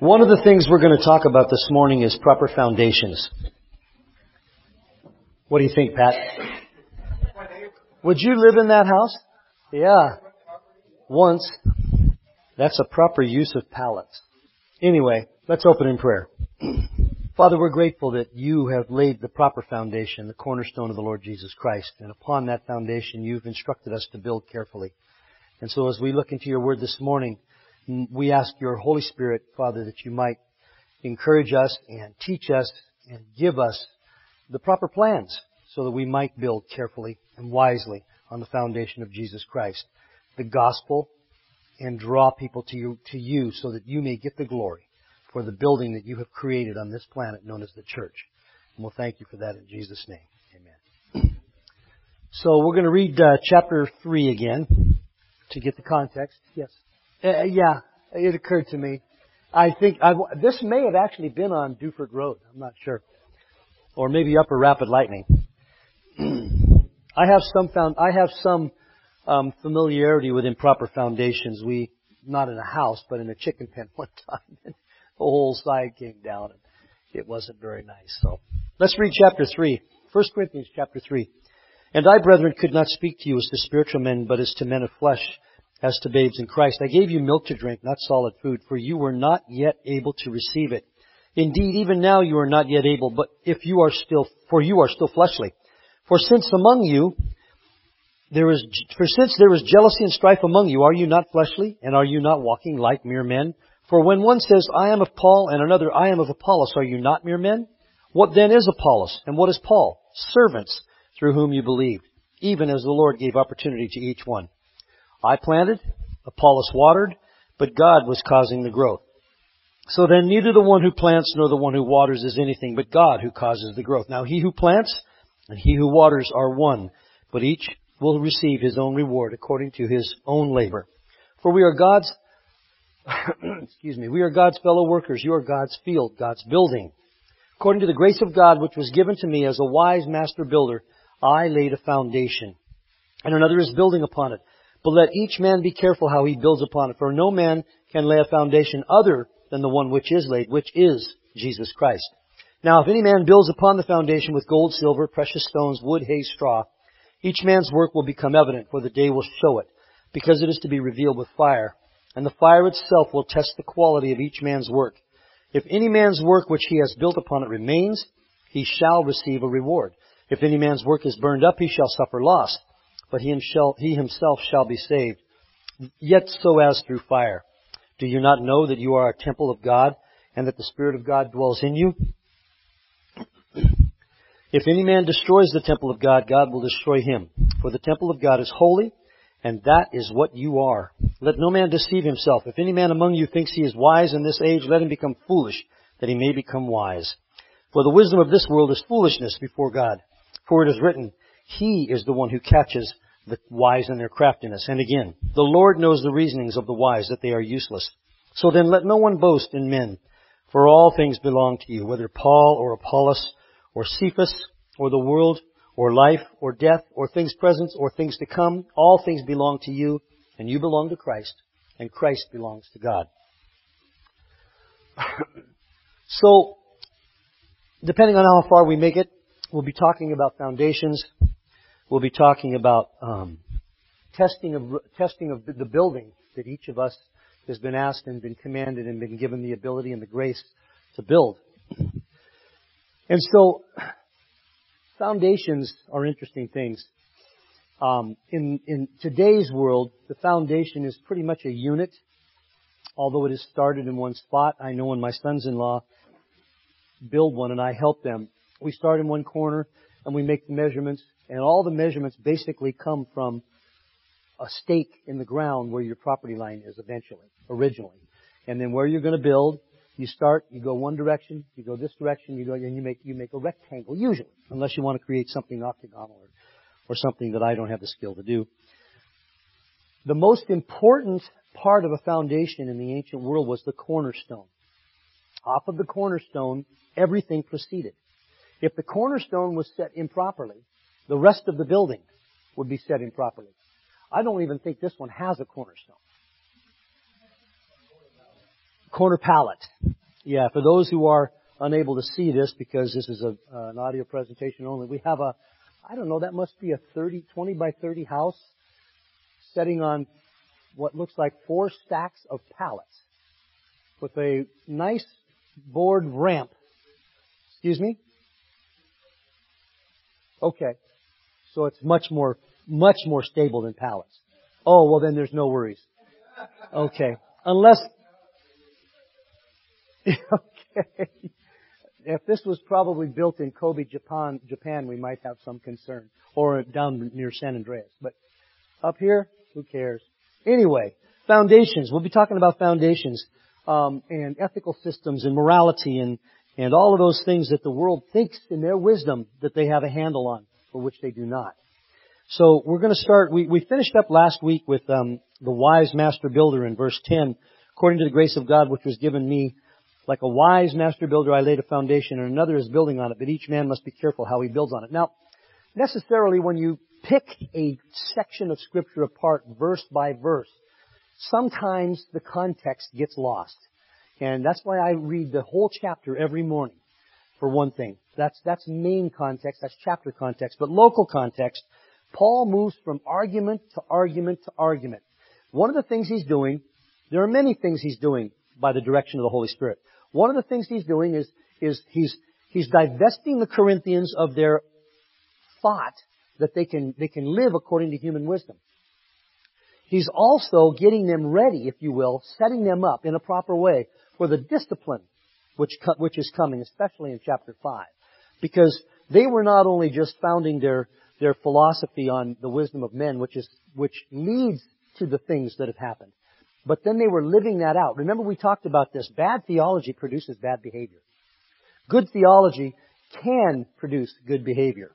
One of the things we're going to talk about this morning is proper foundations. What do you think, Pat? Would you live in that house? Yeah. Once. That's a proper use of pallets. Anyway, let's open in prayer. Father, we're grateful that you have laid the proper foundation, the cornerstone of the Lord Jesus Christ. And upon that foundation, you've instructed us to build carefully. And so as we look into your word this morning, we ask your Holy Spirit, Father, that you might encourage us and teach us and give us the proper plans so that we might build carefully and wisely on the foundation of Jesus Christ, the gospel, and draw people to you, to you so that you may get the glory for the building that you have created on this planet known as the church. And we'll thank you for that in Jesus' name. Amen. So we're going to read uh, chapter 3 again to get the context. Yes. Uh, yeah, it occurred to me. I think I've, this may have actually been on Duford Road. I'm not sure, or maybe Upper Rapid Lightning. I have some found. I have some um, familiarity with improper foundations. We not in a house, but in a chicken pen one time, the whole side came down, and it wasn't very nice. So let's read chapter three. First Corinthians chapter three. And I, brethren, could not speak to you as to spiritual men, but as to men of flesh as to babes in Christ. I gave you milk to drink, not solid food, for you were not yet able to receive it. Indeed, even now you are not yet able, but if you are still, for you are still fleshly. For since among you, there is, for since there is jealousy and strife among you, are you not fleshly, and are you not walking like mere men? For when one says, I am of Paul, and another, I am of Apollos, are you not mere men? What then is Apollos, and what is Paul? Servants through whom you believed, even as the Lord gave opportunity to each one. I planted, Apollos watered, but God was causing the growth. So then neither the one who plants nor the one who waters is anything but God who causes the growth. Now he who plants and he who waters are one, but each will receive his own reward according to his own labor. For we are God's, excuse me, we are God's fellow workers. You are God's field, God's building. According to the grace of God which was given to me as a wise master builder, I laid a foundation, and another is building upon it. But let each man be careful how he builds upon it, for no man can lay a foundation other than the one which is laid, which is Jesus Christ. Now if any man builds upon the foundation with gold, silver, precious stones, wood, hay, straw, each man's work will become evident, for the day will show it, because it is to be revealed with fire. And the fire itself will test the quality of each man's work. If any man's work which he has built upon it remains, he shall receive a reward. If any man's work is burned up, he shall suffer loss but he himself shall be saved, yet so as through fire. Do you not know that you are a temple of God, and that the Spirit of God dwells in you? If any man destroys the temple of God, God will destroy him. For the temple of God is holy, and that is what you are. Let no man deceive himself. If any man among you thinks he is wise in this age, let him become foolish, that he may become wise. For the wisdom of this world is foolishness before God. For it is written, he is the one who catches the wise in their craftiness. And again, the Lord knows the reasonings of the wise, that they are useless. So then let no one boast in men, for all things belong to you, whether Paul or Apollos or Cephas or the world or life or death or things present or things to come. All things belong to you, and you belong to Christ, and Christ belongs to God. so, depending on how far we make it, we'll be talking about foundations We'll be talking about um, testing of testing of the building that each of us has been asked and been commanded and been given the ability and the grace to build. And so, foundations are interesting things. Um, in in today's world, the foundation is pretty much a unit. Although it is started in one spot, I know when my sons-in-law build one and I help them, we start in one corner and we make the measurements and all the measurements basically come from a stake in the ground where your property line is eventually, originally. And then where you're going to build, You start, you go one direction, you go this direction, you go, and you make, you make a rectangle, usually, unless you want to create something octagonal or, or something that I don't have the skill to do. The most important part of a foundation in the ancient world was the cornerstone. Off of the cornerstone, everything proceeded. If the cornerstone was set improperly, the rest of the building would be set in properly. I don't even think this one has a cornerstone. Corner pallet. Yeah, for those who are unable to see this because this is a, uh, an audio presentation only, we have a, I don't know, that must be a 30, 20 by 30 house setting on what looks like four stacks of pallets with a nice board ramp. Excuse me? Okay. So it's much more, much more stable than pallets. Oh, well then there's no worries. Okay. Unless, okay. If this was probably built in Kobe, Japan, Japan, we might have some concern. Or down near San Andreas. But up here, who cares? Anyway, foundations. We'll be talking about foundations um, and ethical systems and morality and and all of those things that the world thinks in their wisdom that they have a handle on, for which they do not. So we're going to start. We, we finished up last week with um, the wise master builder in verse 10. According to the grace of God which was given me, like a wise master builder, I laid a foundation, and another is building on it. But each man must be careful how he builds on it. Now, necessarily, when you pick a section of Scripture apart verse by verse, sometimes the context gets lost. And that's why I read the whole chapter every morning, for one thing. That's, that's main context, that's chapter context. But local context, Paul moves from argument to argument to argument. One of the things he's doing, there are many things he's doing by the direction of the Holy Spirit. One of the things he's doing is, is he's, he's divesting the Corinthians of their thought that they can, they can live according to human wisdom. He's also getting them ready, if you will, setting them up in a proper way for the discipline which, which is coming, especially in chapter 5. Because they were not only just founding their, their philosophy on the wisdom of men, which is, which leads to the things that have happened. But then they were living that out. Remember we talked about this. Bad theology produces bad behavior. Good theology can produce good behavior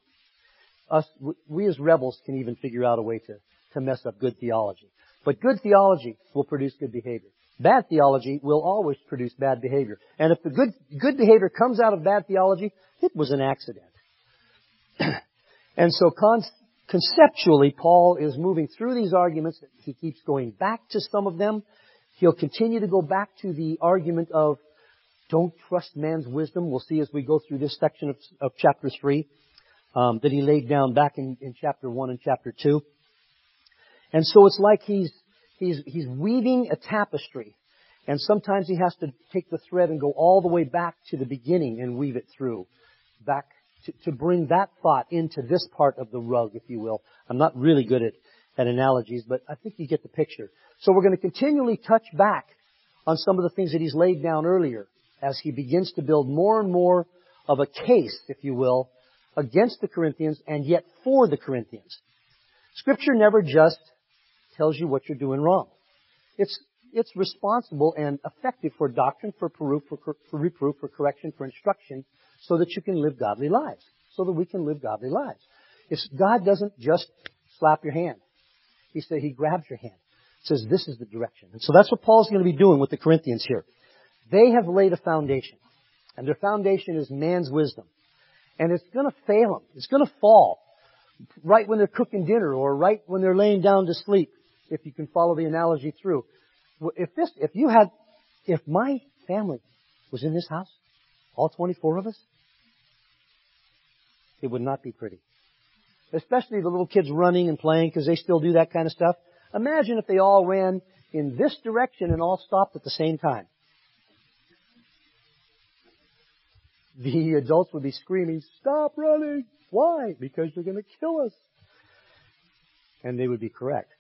us, we as rebels can even figure out a way to, to mess up good theology. But good theology will produce good behavior. Bad theology will always produce bad behavior. And if the good, good behavior comes out of bad theology, it was an accident. and so con- conceptually, Paul is moving through these arguments. He keeps going back to some of them. He'll continue to go back to the argument of don't trust man's wisdom. We'll see as we go through this section of, of chapter 3 um, that he laid down back in, in chapter one and chapter two. And so it's like he's he's he's weaving a tapestry, and sometimes he has to take the thread and go all the way back to the beginning and weave it through, back to, to bring that thought into this part of the rug, if you will. I'm not really good at at analogies, but I think you get the picture. So we're going to continually touch back on some of the things that he's laid down earlier as he begins to build more and more of a case, if you will, against the Corinthians and yet for the Corinthians. Scripture never just tells you what you're doing wrong. It's, it's responsible and effective for doctrine, for proof, for, for reproof, for correction, for instruction, so that you can live godly lives. So that we can live godly lives. God doesn't just slap your hand. He said He grabs your hand. Says this is the direction. And so that's what Paul's going to be doing with the Corinthians here. They have laid a foundation. And their foundation is man's wisdom. And it's going to fail them. It's going to fall right when they're cooking dinner or right when they're laying down to sleep, if you can follow the analogy through. If this, if you had, if my family was in this house, all 24 of us, it would not be pretty. Especially the little kids running and playing because they still do that kind of stuff. Imagine if they all ran in this direction and all stopped at the same time. the adults would be screaming, stop running! Why? Because you're going to kill us. And they would be correct.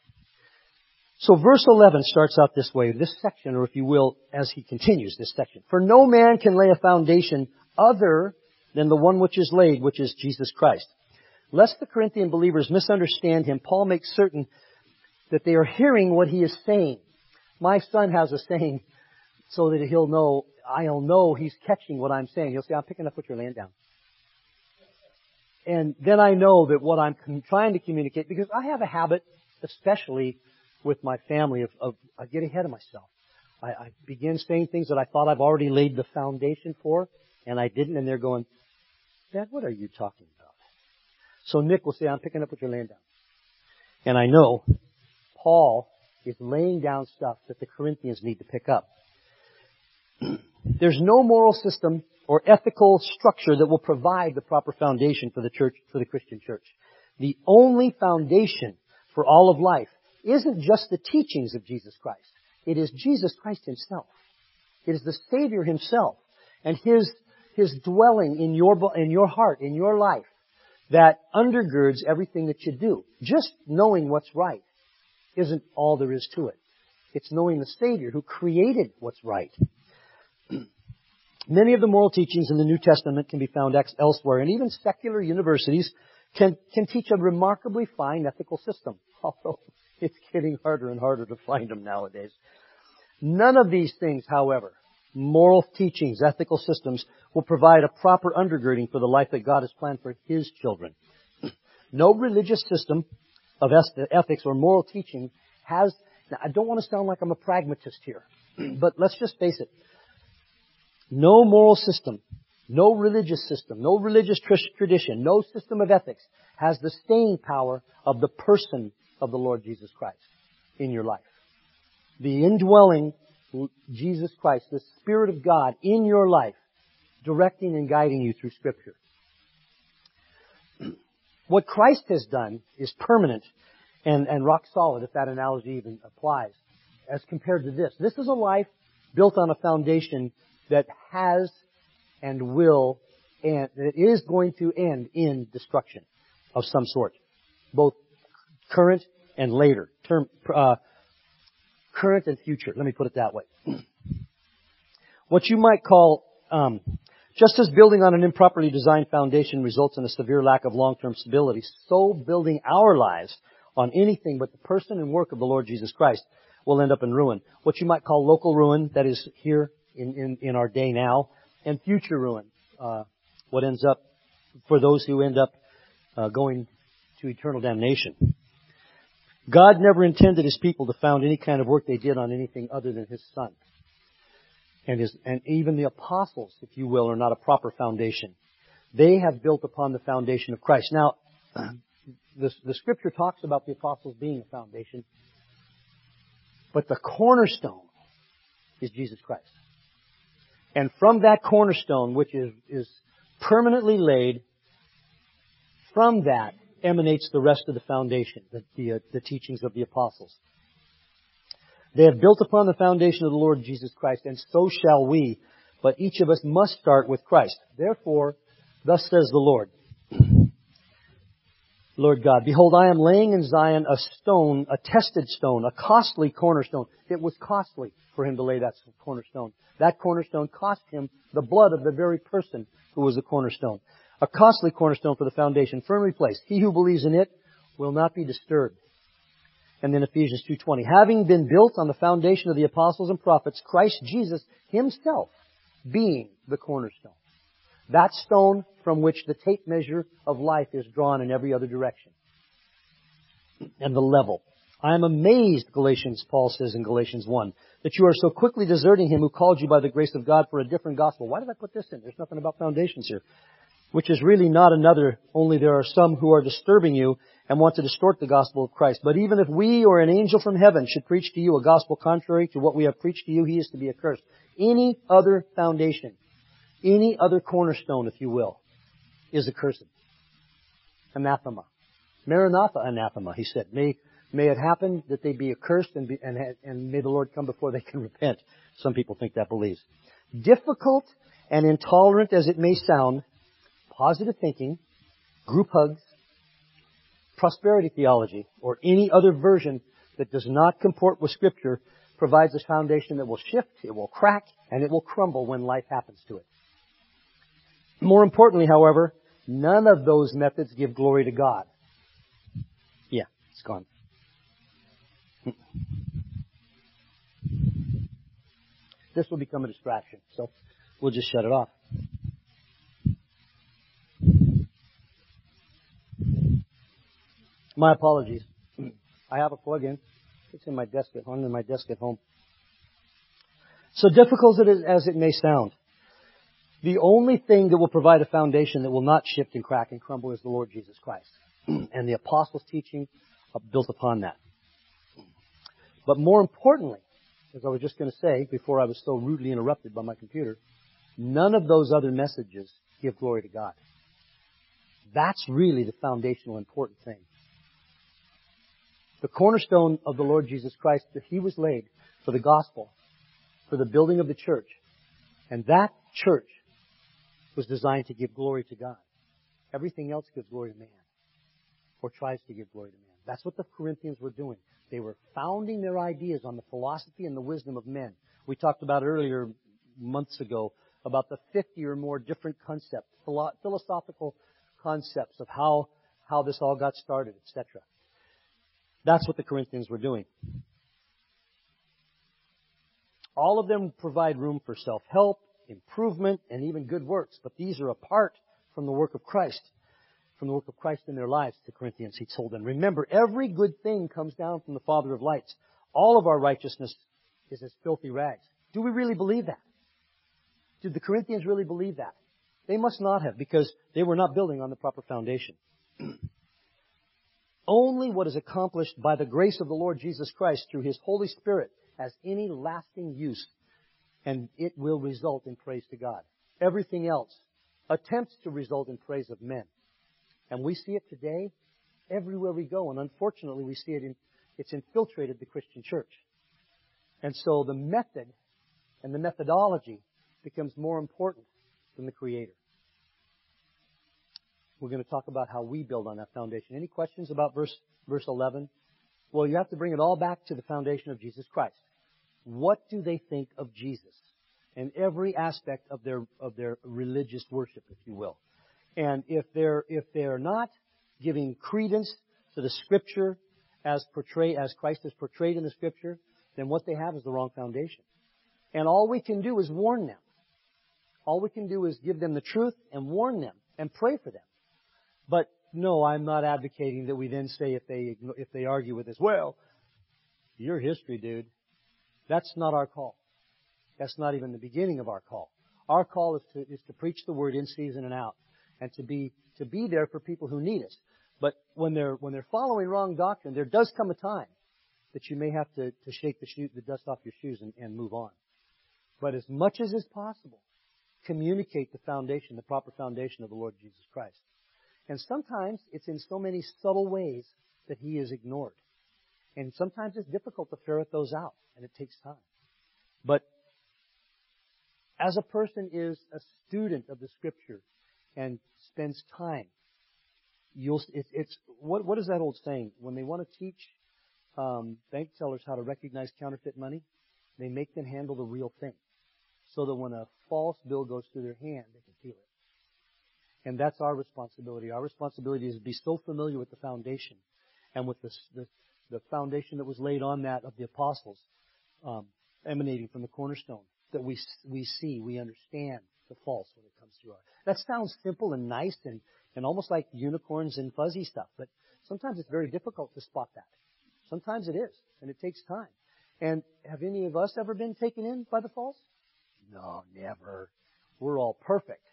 So verse 11 starts out this way, this section, or if you will, as he continues this section. For no man can lay a foundation other than the one which is laid, which is Jesus Christ. Lest the Corinthian believers misunderstand him, Paul makes certain that they are hearing what he is saying. My son has a saying so that he'll know I'll know he's catching what I'm saying. He'll say, I'm picking up what you're laying down. And then I know that what I'm trying to communicate, because I have a habit, especially with my family, of, of I get ahead of myself. I, I begin saying things that I thought I've already laid the foundation for, and I didn't, and they're going, Dad, what are you talking about? So Nick will say, I'm picking up what you're laying down. And I know Paul is laying down stuff that the Corinthians need to pick up. There's no moral system or ethical structure that will provide the proper foundation for the church, for the Christian church. The only foundation for all of life isn't just the teachings of Jesus Christ. It is Jesus Christ Himself. It is the Savior Himself and His, His dwelling in your, in your heart, in your life, that undergirds everything that you do. Just knowing what's right isn't all there is to it. It's knowing the Savior who created what's right. Many of the moral teachings in the New Testament can be found elsewhere, and even secular universities can, can teach a remarkably fine ethical system, although it's getting harder and harder to find them nowadays. None of these things, however, moral teachings, ethical systems, will provide a proper undergirding for the life that God has planned for His children. No religious system of ethics or moral teaching has, now I don't want to sound like I'm a pragmatist here, but let's just face it. No moral system, no religious system, no religious tradition, no system of ethics has the staying power of the person of the Lord Jesus Christ in your life. The indwelling Jesus Christ, the Spirit of God in your life, directing and guiding you through Scripture. What Christ has done is permanent and, and rock solid, if that analogy even applies, as compared to this. This is a life built on a foundation that has and will and that is going to end in destruction of some sort, both current and later, term, uh, current and future. Let me put it that way. What you might call, um, just as building on an improperly designed foundation results in a severe lack of long-term stability, so building our lives on anything but the person and work of the Lord Jesus Christ will end up in ruin. What you might call local ruin, that is here in, in, in our day now, and future ruin. Uh, what ends up for those who end up uh, going to eternal damnation. God never intended His people to found any kind of work they did on anything other than His Son. And, his, and even the apostles, if you will, are not a proper foundation. They have built upon the foundation of Christ. Now, the, the scripture talks about the apostles being a foundation, but the cornerstone is Jesus Christ. And from that cornerstone, which is, is permanently laid, from that emanates the rest of the foundation, the, the, uh, the teachings of the apostles. They have built upon the foundation of the Lord Jesus Christ, and so shall we. But each of us must start with Christ. Therefore, thus says the Lord. Lord God, behold, I am laying in Zion a stone, a tested stone, a costly cornerstone. It was costly for him to lay that cornerstone. That cornerstone cost him the blood of the very person who was the cornerstone. A costly cornerstone for the foundation, firmly placed. He who believes in it will not be disturbed. And then Ephesians 2.20, having been built on the foundation of the apostles and prophets, Christ Jesus himself being the cornerstone. That stone from which the tape measure of life is drawn in every other direction. And the level. I am amazed, Galatians, Paul says in Galatians 1, that you are so quickly deserting him who called you by the grace of God for a different gospel. Why did I put this in? There's nothing about foundations here. Which is really not another, only there are some who are disturbing you and want to distort the gospel of Christ. But even if we or an angel from heaven should preach to you a gospel contrary to what we have preached to you, he is to be accursed. Any other foundation, any other cornerstone, if you will, is accursed. Anathema. Maranatha anathema, he said. May May it happen that they be accursed and, be, and, and may the Lord come before they can repent. Some people think that believes. Difficult and intolerant as it may sound, positive thinking, group hugs, prosperity theology, or any other version that does not comport with Scripture provides a foundation that will shift, it will crack, and it will crumble when life happens to it. More importantly, however, none of those methods give glory to God. Yeah, it's gone. this will become a distraction. So we'll just shut it off. My apologies. I have a plug-in. It's in my desk at home, in my desk at home. So difficult as it may sound, the only thing that will provide a foundation that will not shift and crack and crumble is the Lord Jesus Christ. and the apostles' teaching built upon that. But more importantly, as I was just going to say before I was so rudely interrupted by my computer, none of those other messages give glory to God. That's really the foundational important thing. The cornerstone of the Lord Jesus Christ that He was laid for the gospel, for the building of the church. And that church was designed to give glory to God. Everything else gives glory to man. Or tries to give glory to man. That's what the Corinthians were doing. They were founding their ideas on the philosophy and the wisdom of men. We talked about earlier, months ago, about the 50 or more different concepts, philosophical concepts of how, how this all got started, etc. That's what the Corinthians were doing. All of them provide room for self-help, improvement, and even good works, but these are apart from the work of Christ from the work of Christ in their lives, the Corinthians, he told them. Remember, every good thing comes down from the Father of lights. All of our righteousness is as filthy rags. Do we really believe that? Did the Corinthians really believe that? They must not have, because they were not building on the proper foundation. Only what is accomplished by the grace of the Lord Jesus Christ through His Holy Spirit has any lasting use, and it will result in praise to God. Everything else attempts to result in praise of men. And we see it today everywhere we go. And unfortunately, we see it in, it's infiltrated the Christian church. And so the method and the methodology becomes more important than the Creator. We're going to talk about how we build on that foundation. Any questions about verse, verse 11? Well, you have to bring it all back to the foundation of Jesus Christ. What do they think of Jesus? And every aspect of their, of their religious worship, if you will. And if they're, if they're not giving credence to the scripture as portrayed, as Christ is portrayed in the scripture, then what they have is the wrong foundation. And all we can do is warn them. All we can do is give them the truth and warn them and pray for them. But no, I'm not advocating that we then say if they, if they argue with us, well, your history, dude. That's not our call. That's not even the beginning of our call. Our call is to, is to preach the word in season and out and to be to be there for people who need us. But when they're when they're following wrong doctrine, there does come a time that you may have to, to shake the, shoe, the dust off your shoes and, and move on. But as much as is possible, communicate the foundation, the proper foundation of the Lord Jesus Christ. And sometimes it's in so many subtle ways that he is ignored. And sometimes it's difficult to ferret those out, and it takes time. But as a person is a student of the Scripture, and spends time. You'll, it's, it's what, what is that old saying? When they want to teach um, bank tellers how to recognize counterfeit money, they make them handle the real thing, so that when a false bill goes through their hand, they can feel it. And that's our responsibility. Our responsibility is to be so familiar with the foundation and with the, the, the foundation that was laid on that of the apostles, um, emanating from the cornerstone, that we we see, we understand the false when it comes to our. That sounds simple and nice and, and almost like unicorns and fuzzy stuff, but sometimes it's very difficult to spot that. Sometimes it is, and it takes time. And have any of us ever been taken in by the false? No, never. We're all perfect.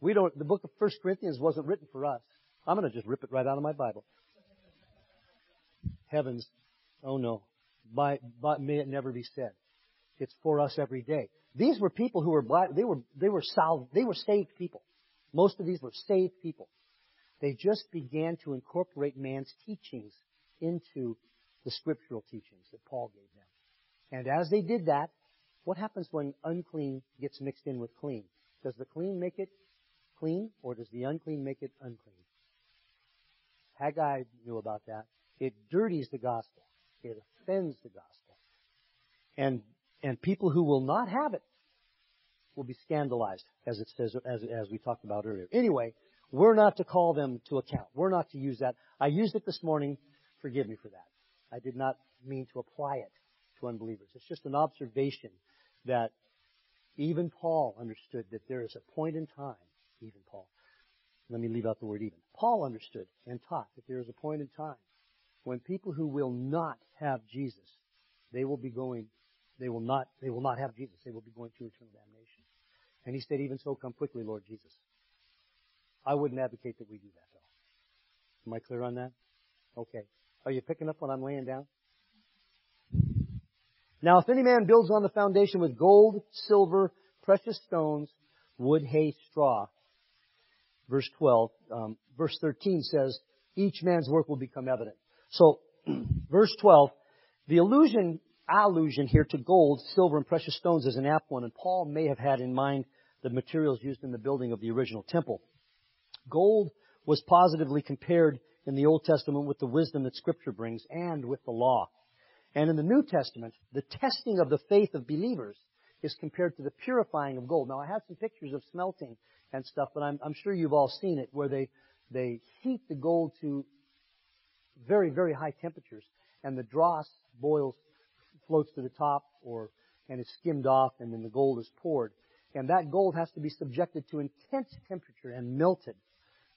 We don't, the book of First Corinthians wasn't written for us. I'm going to just rip it right out of my Bible. Heavens, oh no. By, by, may it never be said. It's for us every day. These were people who were black. They were they were salved. They were saved people. Most of these were saved people. They just began to incorporate man's teachings into the scriptural teachings that Paul gave them. And as they did that, what happens when unclean gets mixed in with clean? Does the clean make it clean, or does the unclean make it unclean? Haggai knew about that. It dirties the gospel. It offends the gospel. And and people who will not have it will be scandalized, as it says, as, as we talked about earlier. Anyway, we're not to call them to account. We're not to use that. I used it this morning. Forgive me for that. I did not mean to apply it to unbelievers. It's just an observation that even Paul understood that there is a point in time, even Paul, let me leave out the word even. Paul understood and taught that there is a point in time when people who will not have Jesus, they will be going, they will not, they will not have Jesus. They will be going to eternal damnation. And he said, even so, come quickly, Lord Jesus. I wouldn't advocate that we do that, though. Am I clear on that? Okay. Are you picking up what I'm laying down? Now, if any man builds on the foundation with gold, silver, precious stones, wood, hay, straw, verse 12, um, verse 13 says, each man's work will become evident. So, verse 12, the allusion, allusion here to gold, silver, and precious stones is an apt one, and Paul may have had in mind the materials used in the building of the original temple. Gold was positively compared in the Old Testament with the wisdom that Scripture brings and with the law. And in the New Testament, the testing of the faith of believers is compared to the purifying of gold. Now, I have some pictures of smelting and stuff, but I'm, I'm sure you've all seen it where they, they heat the gold to very, very high temperatures, and the dross boils, floats to the top, or and is skimmed off, and then the gold is poured. And that gold has to be subjected to intense temperature and melted.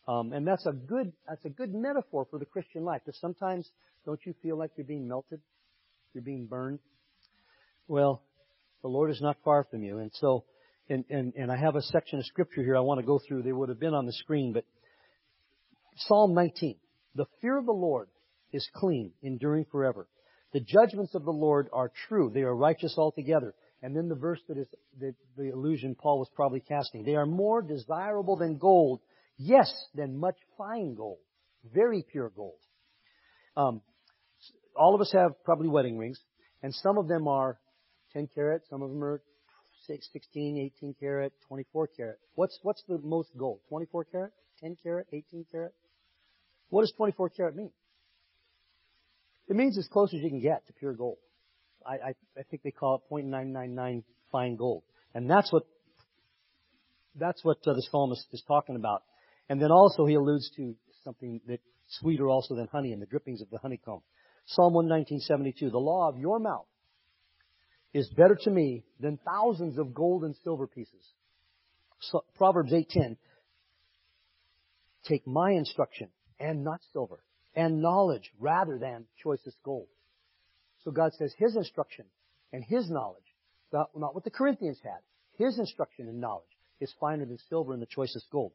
Um, and that's a good that's a good metaphor for the Christian life. Because sometimes don't you feel like you're being melted? You're being burned. Well, the Lord is not far from you. And so, and, and, and I have a section of scripture here I want to go through. They would have been on the screen, but Psalm 19. The fear of the Lord is clean, enduring forever. The judgments of the Lord are true. They are righteous altogether. And then the verse that is the, the illusion Paul was probably casting. They are more desirable than gold. Yes, than much fine gold. Very pure gold. Um, all of us have probably wedding rings, and some of them are 10 carat, some of them are 16, 18 karat, 24 karat. What's, what's the most gold? 24 karat, 10 karat, 18 karat? What does 24 karat mean? It means as close as you can get to pure gold. I, I, I think they call it 0.999 fine gold. And that's what, that's what uh, the psalmist is talking about. And then also he alludes to something that sweeter also than honey and the drippings of the honeycomb. Psalm 119.72, the law of your mouth is better to me than thousands of gold and silver pieces. So, Proverbs 8.10, take my instruction and not silver and knowledge rather than choicest gold. So God says his instruction and his knowledge, not what the Corinthians had, his instruction and knowledge is finer than silver and the choicest gold.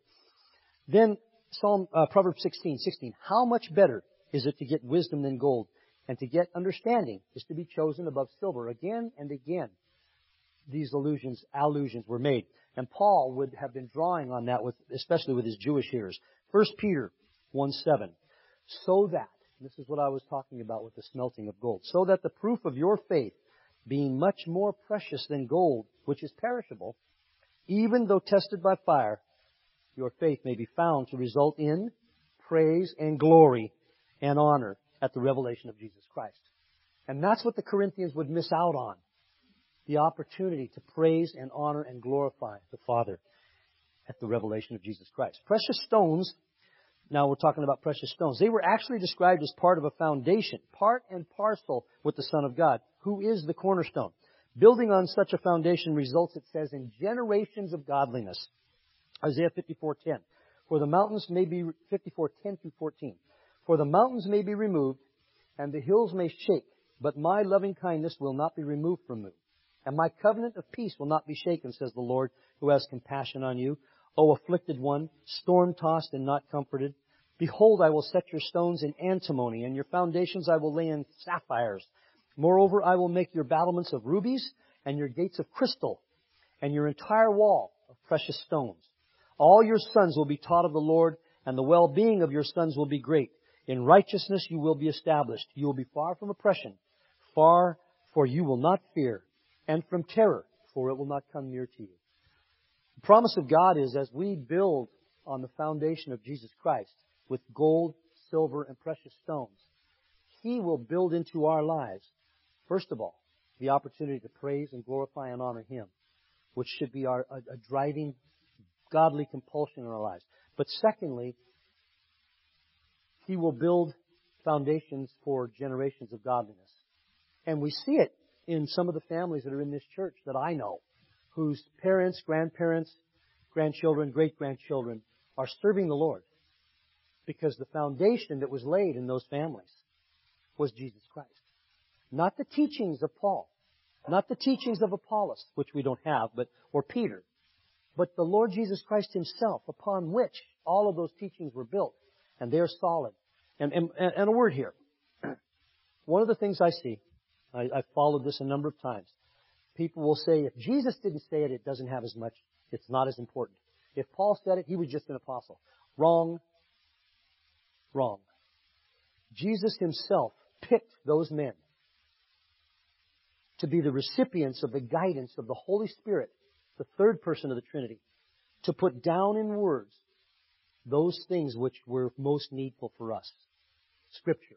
Then Psalm, uh, Proverbs 16, 16, how much better is it to get wisdom than gold and to get understanding is to be chosen above silver. Again and again, these allusions, allusions were made. And Paul would have been drawing on that with, especially with his Jewish hearers. 1 Peter 1 7. So that, this is what I was talking about with the smelting of gold, so that the proof of your faith, being much more precious than gold, which is perishable, even though tested by fire, your faith may be found to result in praise and glory and honor at the revelation of Jesus Christ. And that's what the Corinthians would miss out on. The opportunity to praise and honor and glorify the Father at the revelation of Jesus Christ. Precious stones, now we're talking about precious stones, they were actually described as part of a foundation, part and parcel with the Son of God, who is the cornerstone. Building on such a foundation results, it says, in generations of godliness. Isaiah 54:10. For the mountains may be 54:10 through 14. For the mountains may be removed, and the hills may shake, but my loving kindness will not be removed from you. And my covenant of peace will not be shaken, says the Lord, who has compassion on you. O afflicted one, storm tossed and not comforted. Behold, I will set your stones in antimony, and your foundations I will lay in sapphires. Moreover, I will make your battlements of rubies, and your gates of crystal, and your entire wall of precious stones. All your sons will be taught of the Lord, and the well-being of your sons will be great. In righteousness you will be established. You will be far from oppression, far, for you will not fear, and from terror, for it will not come near to you. The promise of God is as we build on the foundation of Jesus Christ with gold, silver, and precious stones, He will build into our lives, first of all, the opportunity to praise and glorify and honor Him, which should be our, a, a driving godly compulsion in our lives. But secondly, he will build foundations for generations of godliness. And we see it in some of the families that are in this church that I know, whose parents, grandparents, grandchildren, great grandchildren are serving the Lord. Because the foundation that was laid in those families was Jesus Christ. Not the teachings of Paul. Not the teachings of Apollos, which we don't have, but, or Peter. But the Lord Jesus Christ himself, upon which all of those teachings were built. And they're solid. And, and, and a word here. One of the things I see, I, I've followed this a number of times. People will say, if Jesus didn't say it, it doesn't have as much, it's not as important. If Paul said it, he was just an apostle. Wrong. Wrong. Jesus himself picked those men to be the recipients of the guidance of the Holy Spirit, the third person of the Trinity, to put down in words those things which were most needful for us. Scripture.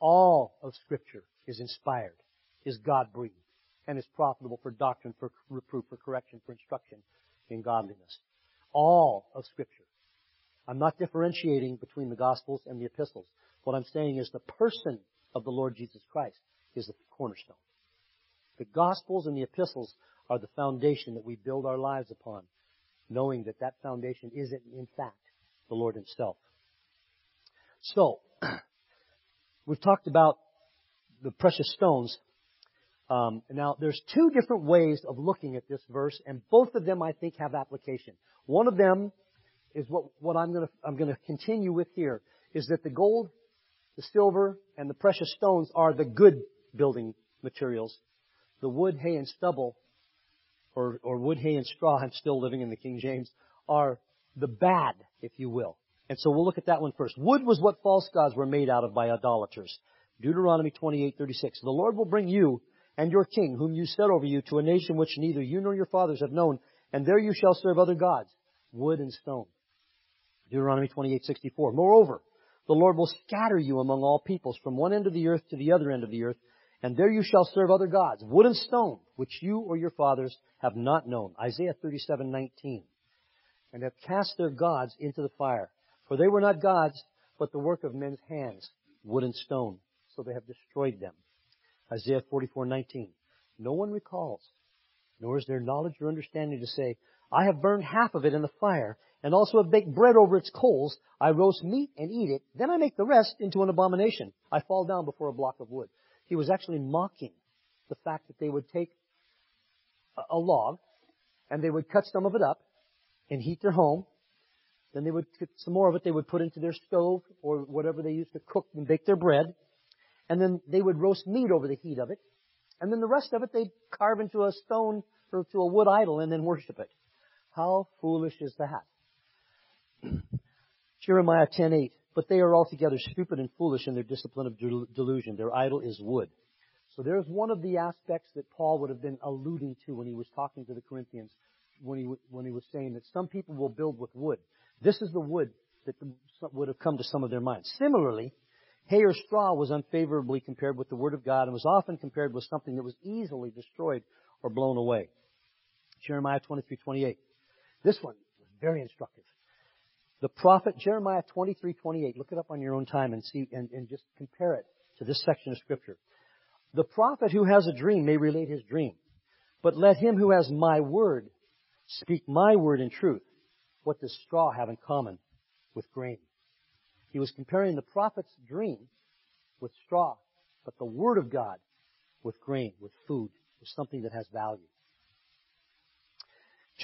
All of Scripture is inspired, is God breathed, and is profitable for doctrine, for reproof, for correction, for instruction in godliness. All of Scripture. I'm not differentiating between the Gospels and the epistles. What I'm saying is the person of the Lord Jesus Christ is the cornerstone. The Gospels and the epistles are the foundation that we build our lives upon, knowing that that foundation is, in fact, the Lord Himself. So, we've talked about the precious stones. Um, now, there's two different ways of looking at this verse, and both of them I think have application. One of them is what, what I'm going to I'm going to continue with here is that the gold, the silver, and the precious stones are the good building materials. The wood, hay, and stubble, or, or wood, hay, and straw, I'm still living in the King James, are the bad, if you will. And so we'll look at that one first. Wood was what false gods were made out of by idolaters. Deuteronomy 28:36. The Lord will bring you and your king, whom you set over you, to a nation which neither you nor your fathers have known, and there you shall serve other gods, wood and stone. Deuteronomy 28:64. Moreover, the Lord will scatter you among all peoples from one end of the earth to the other end of the earth, and there you shall serve other gods, wood and stone, which you or your fathers have not known. Isaiah 37:19 and have cast their gods into the fire. For they were not gods, but the work of men's hands, wood and stone. So they have destroyed them. Isaiah 44:19. No one recalls, nor is there knowledge or understanding to say, I have burned half of it in the fire, and also have baked bread over its coals. I roast meat and eat it. Then I make the rest into an abomination. I fall down before a block of wood. He was actually mocking the fact that they would take a log and they would cut some of it up and heat their home. Then they would get some more of it they would put into their stove or whatever they used to cook and bake their bread. And then they would roast meat over the heat of it. And then the rest of it they'd carve into a stone or to a wood idol and then worship it. How foolish is that? Jeremiah 10:8. But they are altogether stupid and foolish in their discipline of delusion. Their idol is wood. So there's one of the aspects that Paul would have been alluding to when he was talking to the Corinthians when he, when he was saying that some people will build with wood. This is the wood that would have come to some of their minds. Similarly, hay or straw was unfavorably compared with the Word of God and was often compared with something that was easily destroyed or blown away. Jeremiah 23:28. This one was very instructive. The prophet Jeremiah 23:28. Look it up on your own time and see and, and just compare it to this section of scripture. The prophet who has a dream may relate his dream, but let him who has my word Speak my word in truth. What does straw have in common with grain? He was comparing the prophet's dream with straw, but the word of God with grain, with food, with something that has value.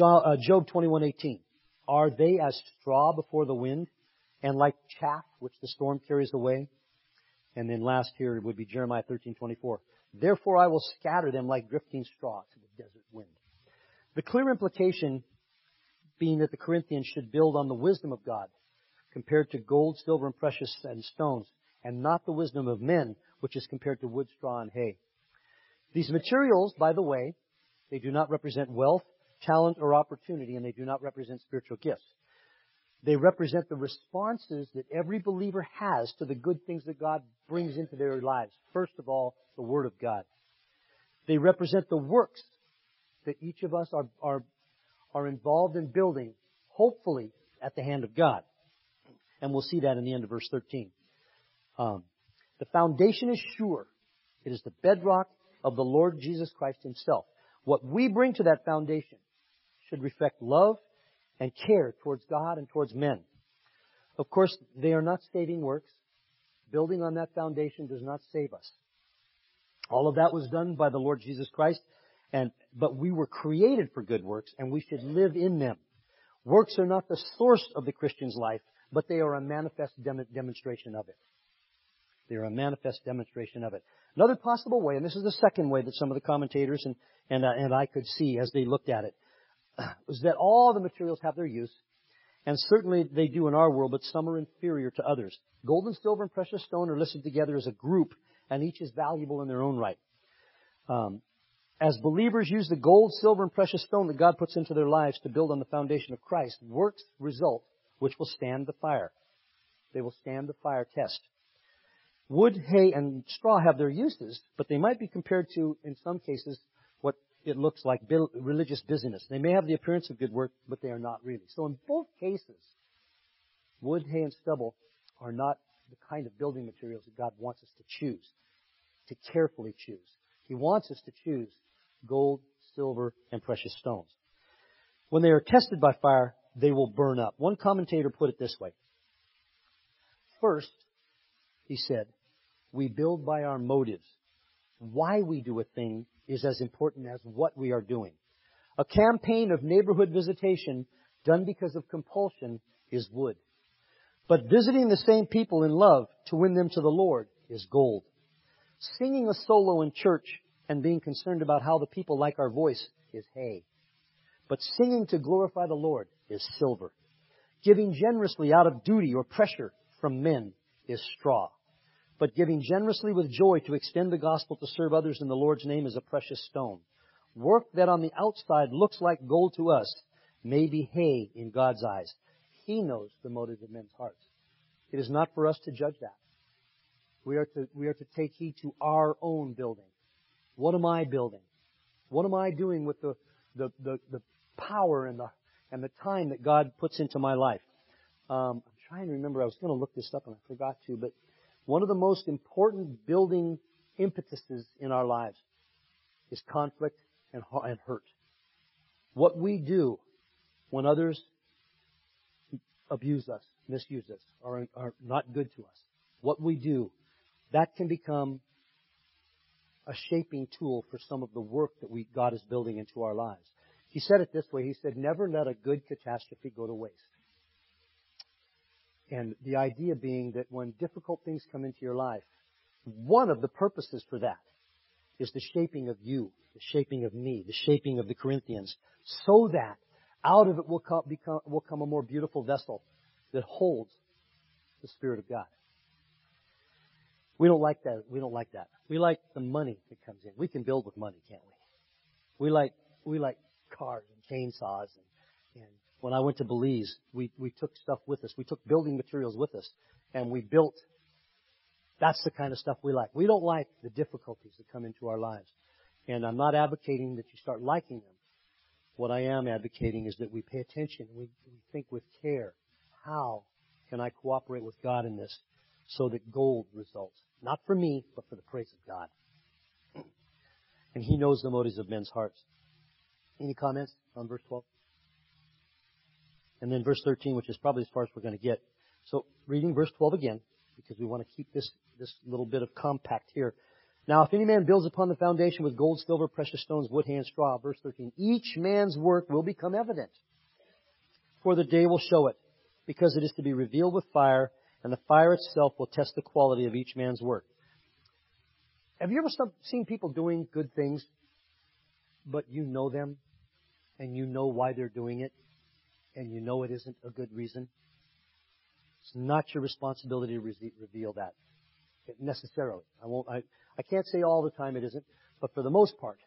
Uh, Job 21:18. Are they as straw before the wind, and like chaff which the storm carries away? And then last here would be Jeremiah 13:24. Therefore I will scatter them like drifting straw. The clear implication being that the Corinthians should build on the wisdom of God compared to gold, silver, and precious and stones, and not the wisdom of men, which is compared to wood, straw, and hay. These materials, by the way, they do not represent wealth, talent, or opportunity, and they do not represent spiritual gifts. They represent the responses that every believer has to the good things that God brings into their lives. First of all, the Word of God. They represent the works that each of us are, are, are involved in building, hopefully at the hand of God. And we'll see that in the end of verse 13. Um, the foundation is sure. It is the bedrock. of the Lord Jesus Christ himself. What we bring to that foundation should reflect love and care towards God and towards men. Of course, they are not saving works. Building on that foundation does not save us. All of that was done by the Lord Jesus Christ, and, but we were created for good works, and we should live in them. Works are not the source of the Christian's life, but they are a manifest dem- demonstration of it. They are a manifest demonstration of it. Another possible way, and this is the second way that some of the commentators and, and, uh, and I could see as they looked at it, was that all the materials have their use, and certainly they do in our world, but some are inferior to others. Gold and silver and precious stone are listed together as a group, and each is valuable in their own right. Um, as believers use the gold, silver, and precious stone that God puts into their lives to build on the foundation of Christ, works result which will stand the fire. They will stand the fire test. Wood, hay, and straw have their uses, but they might be compared to, in some cases, what it looks like religious busyness. They may have the appearance of good work, but they are not really. So in both cases, wood, hay, and stubble are not the kind of building materials that God wants us to choose, to carefully choose. He wants us to choose gold, silver, and precious stones. When they are tested by fire, they will burn up. One commentator put it this way. First, he said, we build by our motives. Why we do a thing is as important as what we are doing. A campaign of neighborhood visitation done because of compulsion is wood. But visiting the same people in love to win them to the Lord is gold. Singing a solo in church and being concerned about how the people like our voice is hay. But singing to glorify the Lord is silver. Giving generously out of duty or pressure from men is straw. But giving generously with joy to extend the gospel to serve others in the Lord's name is a precious stone. Work that on the outside looks like gold to us may be hay in God's eyes. He knows the motives of men's hearts. It is not for us to judge that. We are to, we are to take heed to our own building. What am I building? What am I doing with the, the, the, the power and the, and the time that God puts into my life? Um, I'm trying to remember. I was going to look this up and I forgot to, but one of the most important building impetuses in our lives is conflict and, and hurt. What we do when others abuse us, misuse us, are, are not good to us. What we do, that can become a shaping tool for some of the work that we, God is building into our lives. He said it this way. He said, never let a good catastrophe go to waste. And the idea being that when difficult things come into your life, one of the purposes for that is the shaping of you, the shaping of me, the shaping of the Corinthians, so that out of it will come, become, will come a more beautiful vessel that holds the Spirit of God. We don't like that. We don't like that. We like the money that comes in. We can build with money, can't we? We like we like cars and chainsaws and, and when I went to Belize, we, we took stuff with us. We took building materials with us and we built. That's the kind of stuff we like. We don't like the difficulties that come into our lives. And I'm not advocating that you start liking them. What I am advocating is that we pay attention. We, we think with care. How can I cooperate with God in this so that gold results? Not for me, but for the praise of God. And He knows the motives of men's hearts. Any comments on verse 12? And then verse 13, which is probably as far as we're going to get. So reading verse 12 again, because we want to keep this, this little bit of compact here. Now, if any man builds upon the foundation with gold, silver, precious stones, wood, hay, and straw, verse 13, each man's work will become evident. For the day will show it, because it is to be revealed with fire, and the fire itself will test the quality of each man's work. Have you ever seen people doing good things, but you know them, and you know why they're doing it, and you know it isn't a good reason, it's not your responsibility to re- reveal that necessarily. I won't. I, I can't say all the time it isn't, but for the most part,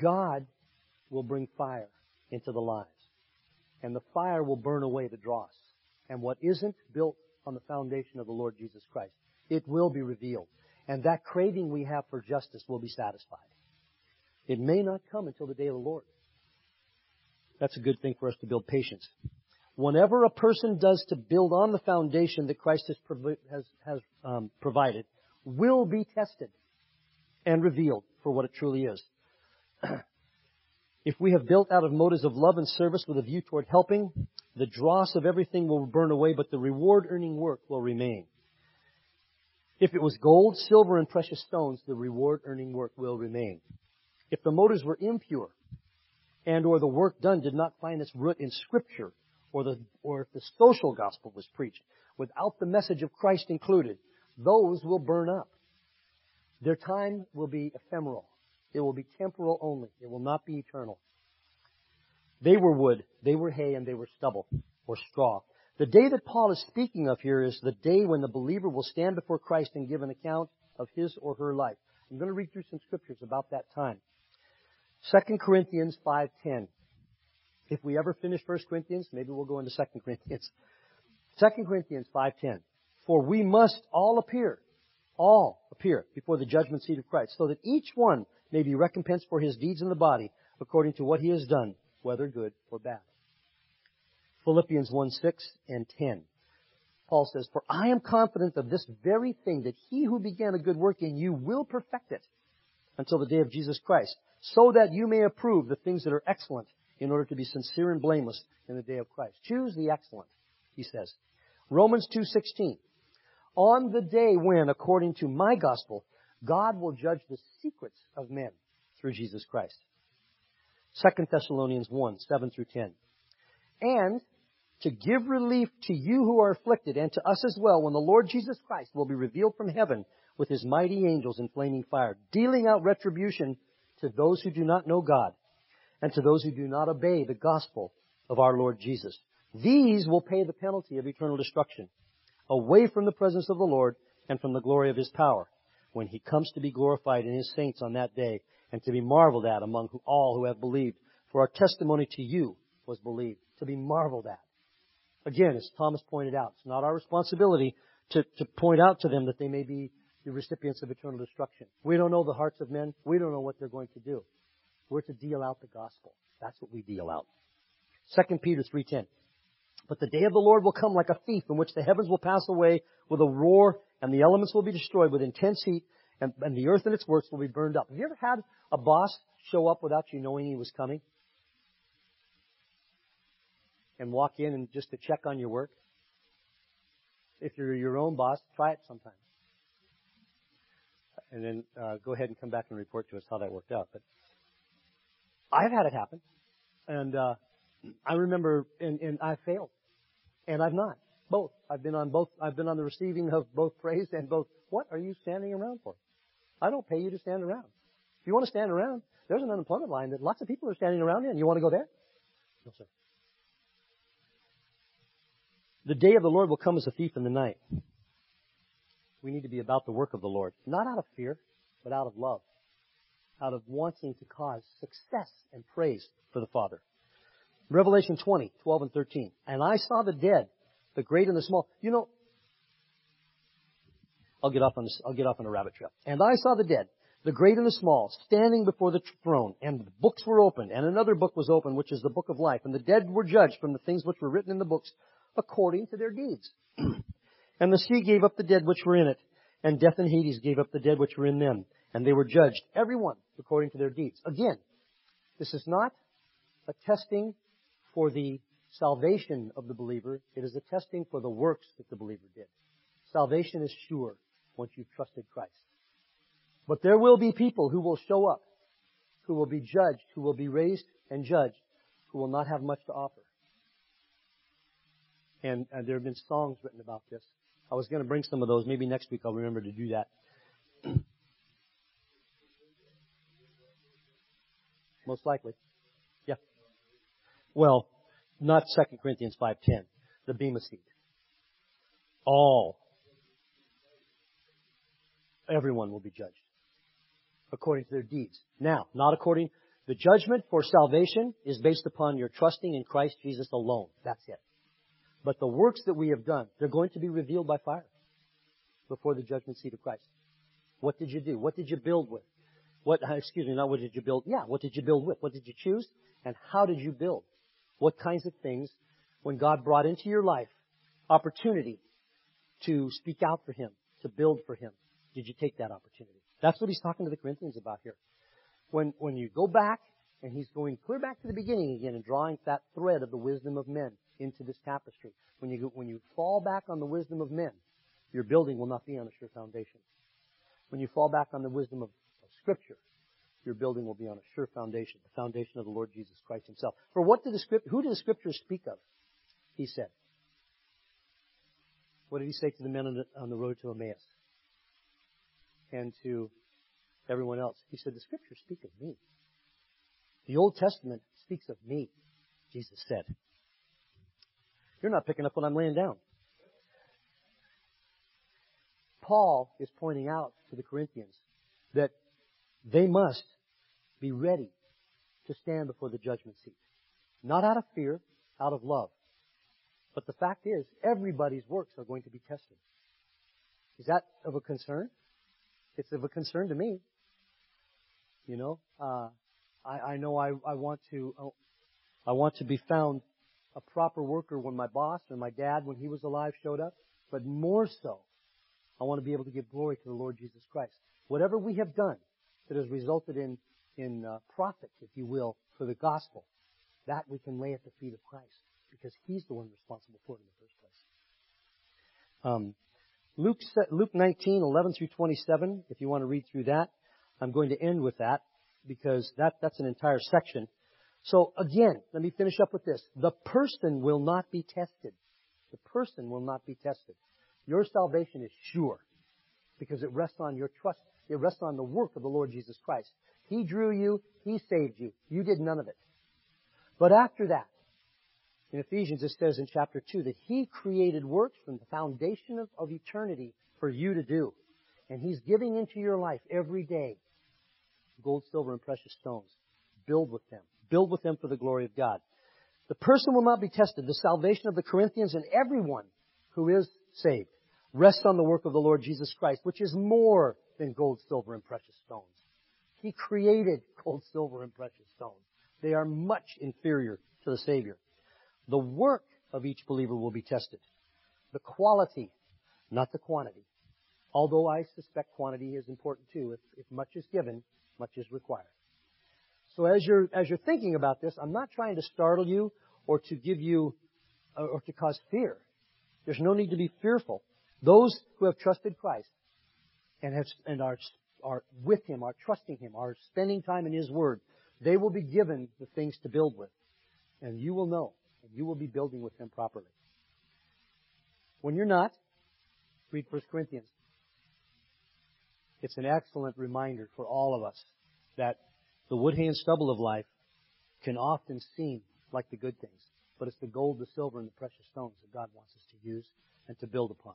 God will bring fire into the lives, and the fire will burn away the dross. And what isn't built on the foundation of the Lord Jesus Christ, it will be revealed, and that craving we have for justice will be satisfied. It may not come until the day of the Lord. That's a good thing for us to build patience. Whenever a person does to build on the foundation that Christ has, has, has um, provided, will be tested. and revealed for what it truly is. if we have built out of motives of love and service with a view toward helping, the dross of everything will burn away, but the reward earning work will remain. If it was gold, silver, and precious stones, the reward earning work will remain. If the motives were impure, and or the work done did not find its root in scripture, or the, or if the social gospel was preached without the message of Christ included, those will burn up. Their time will be ephemeral. It will be temporal only. It will not be eternal. They were wood, they were hay, and they were stubble or straw. The day that Paul is speaking of here is the day when the believer will stand before Christ and give an account of his or her life. I'm going to read through some scriptures about that time. 2 Corinthians 5.10. If we ever finish 1 Corinthians, maybe we'll go into 2 Corinthians. 2 Corinthians 5.10. For we must all appear, all appear before the judgment seat of Christ, so that each one may be recompensed for his deeds in the body according to what he has done, whether good or bad. Philippians 1 6 and 10. Paul says, For I am confident of this very thing, that he who began a good work in you will perfect it until the day of Jesus Christ, so that you may approve the things that are excellent in order to be sincere and blameless in the day of Christ. Choose the excellent, he says. Romans 2:16. On the day when according to my gospel God will judge the secrets of men through Jesus Christ. 2 Thessalonians 1, 7 through 10. And to give relief to you who are afflicted and to us as well when the Lord Jesus Christ will be revealed from heaven with his mighty angels in flaming fire, dealing out retribution to those who do not know God and to those who do not obey the gospel of our Lord Jesus. These will pay the penalty of eternal destruction, away from the presence of the Lord and from the glory of his power, when he comes to be glorified in his saints on that day and to be marveled at among all who have believed. For our testimony to you was believed, to be marveled at. Again, as Thomas pointed out, it's not our responsibility to, to point out to them that they may be the recipients of eternal destruction. We don't know the hearts of men. We don't know what they're going to do. We're to deal out the gospel. That's what we deal out. 2 Peter 3.10 But the day of the Lord will come like a thief in which the heavens will pass away with a roar and the elements will be destroyed with intense heat and, and the earth and its works will be burned up. Have you ever had a boss show up without you knowing he was coming? And walk in and just to check on your work? If you're your own boss, try it sometime and then uh, go ahead and come back and report to us how that worked out. But I've had it happen, and uh, I remember, and, and I failed, and I've not. Both. I've been on both. I've been on the receiving of both praise and both. What are you standing around for? I don't pay you to stand around. If you want to stand around, there's an unemployment line that lots of people are standing around in. You want to go there? No, sir. The day of the Lord will come as a thief in the night we need to be about the work of the Lord. Not out of fear, but out of love. Out of wanting to cause success and praise for the Father. Revelation 20, 12 and 13. And I saw the dead, the great and the small. You know, I'll get off on this, I'll get off on a rabbit trail. And I saw the dead, the great and the small, standing before the throne, and the books were opened, and another book was opened, which is the book of life. And the dead were judged from the things which were written in the books according to their deeds. And the sea gave up the dead which were in it, and death and Hades gave up the dead which were in them, and they were judged, every one according to their deeds. Again, this is not a testing for the salvation of the believer. It is a testing for the works that the believer did. Salvation is sure once you've trusted Christ. But there will be people who will show up, who will be judged, who will be raised and judged, who will not have much to offer. And, and there have been songs written about this. I was going to bring some of those. Maybe next week I'll remember to do that. Most likely. Yeah. Well, not 2 Corinthians 5.10. The Bema seat. All. Everyone will be judged. According to their deeds. Now, not according, the judgment for salvation is based upon your trusting in Christ Jesus alone. That's it. But the works that we have done, they're going to be revealed by fire before the judgment seat of Christ. What did you do? What did you build with? What, excuse me, not what did you build? Yeah, what did you build with? What did you choose? And how did you build? What kinds of things, when God brought into your life opportunity to speak out for Him, to build for Him, did you take that opportunity? That's what he's talking to the Corinthians about here. When, when you go back, and he's going clear back to the beginning again and drawing that thread of the wisdom of men into this tapestry. When you, when you fall back on the wisdom of men, your building will not be on a sure foundation. When you fall back on the wisdom of, of Scripture, your building will be on a sure foundation, the foundation of the Lord Jesus Christ Himself. For what did the Scripture, who did the Scriptures speak of? He said. What did He say to the men on the, on the road to Emmaus? And to everyone else? He said, the Scriptures speak of me. The Old Testament speaks of me, Jesus said. You're not picking up what I'm laying down. Paul is pointing out to the Corinthians that they must be ready to stand before the judgment seat. Not out of fear, out of love. But the fact is, everybody's works are going to be tested. Is that of a concern? It's of a concern to me. You know, uh, I, I know I, I want to, uh, I want to be found a proper worker when my boss or my dad, when he was alive, showed up. But more so, I want to be able to give glory to the Lord Jesus Christ. Whatever we have done that has resulted in, in uh, profit, if you will, for the gospel, that we can lay at the feet of Christ because He's the one responsible for it in the first place. Um, Luke, Luke 19, 11 through 27, if you want to read through that. I'm going to end with that because that, that's an entire section. So again, let me finish up with this. The person will not be tested. The person will not be tested. Your salvation is sure because it rests on your trust. It rests on the work of the Lord Jesus Christ. He drew you. He saved you. You did none of it. But after that, in Ephesians it says in chapter 2 that He created works from the foundation of, of eternity for you to do. And He's giving into your life every day gold, silver, and precious stones. Build with them. Build with them for the glory of God. The person will not be tested. The salvation of the Corinthians and everyone who is saved rests on the work of the Lord Jesus Christ, which is more than gold, silver, and precious stones. He created gold, silver, and precious stones. They are much inferior to the Savior. The work of each believer will be tested. The quality, not the quantity. Although I suspect quantity is important too. If, if much is given, much is required. So as you're, as you're thinking about this, I'm not trying to startle you or to give you, uh, or to cause fear. There's no need to be fearful. Those who have trusted Christ and have, and are, are with Him, are trusting Him, are spending time in His Word, they will be given the things to build with. And you will know, and you will be building with them properly. When you're not, read 1 Corinthians it's an excellent reminder for all of us that the wood, hay, and stubble of life can often seem like the good things, but it's the gold, the silver, and the precious stones that God wants us to use and to build upon.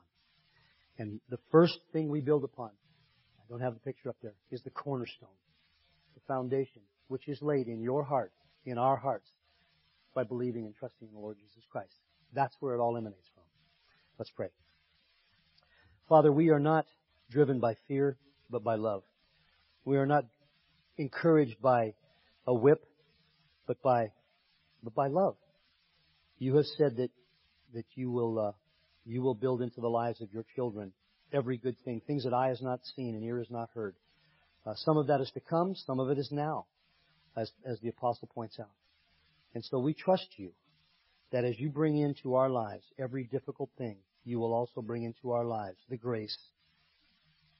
And the first thing we build upon, I don't have the picture up there, is the cornerstone, the foundation, which is laid in your heart, in our hearts, by believing and trusting in the Lord Jesus Christ. That's where it all emanates from. Let's pray. Father, we are not driven by fear but by love. We are not encouraged by a whip, but by, but by love. You have said that, that you will, uh, you will build into the lives of your children every good thing, things that eye has not seen and ear has not heard. Uh, some of that is to come, some of it is now, as, as the apostle points out. And so we trust you that as you bring into our lives every difficult thing, you will also bring into our lives the grace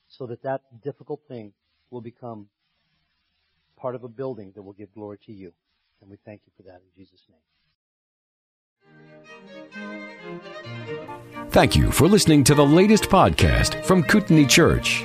so that that difficult thing will become part of a building that will give glory to you. And we thank you for that in Jesus' name. Thank you for listening to the latest podcast from Kootenai Church.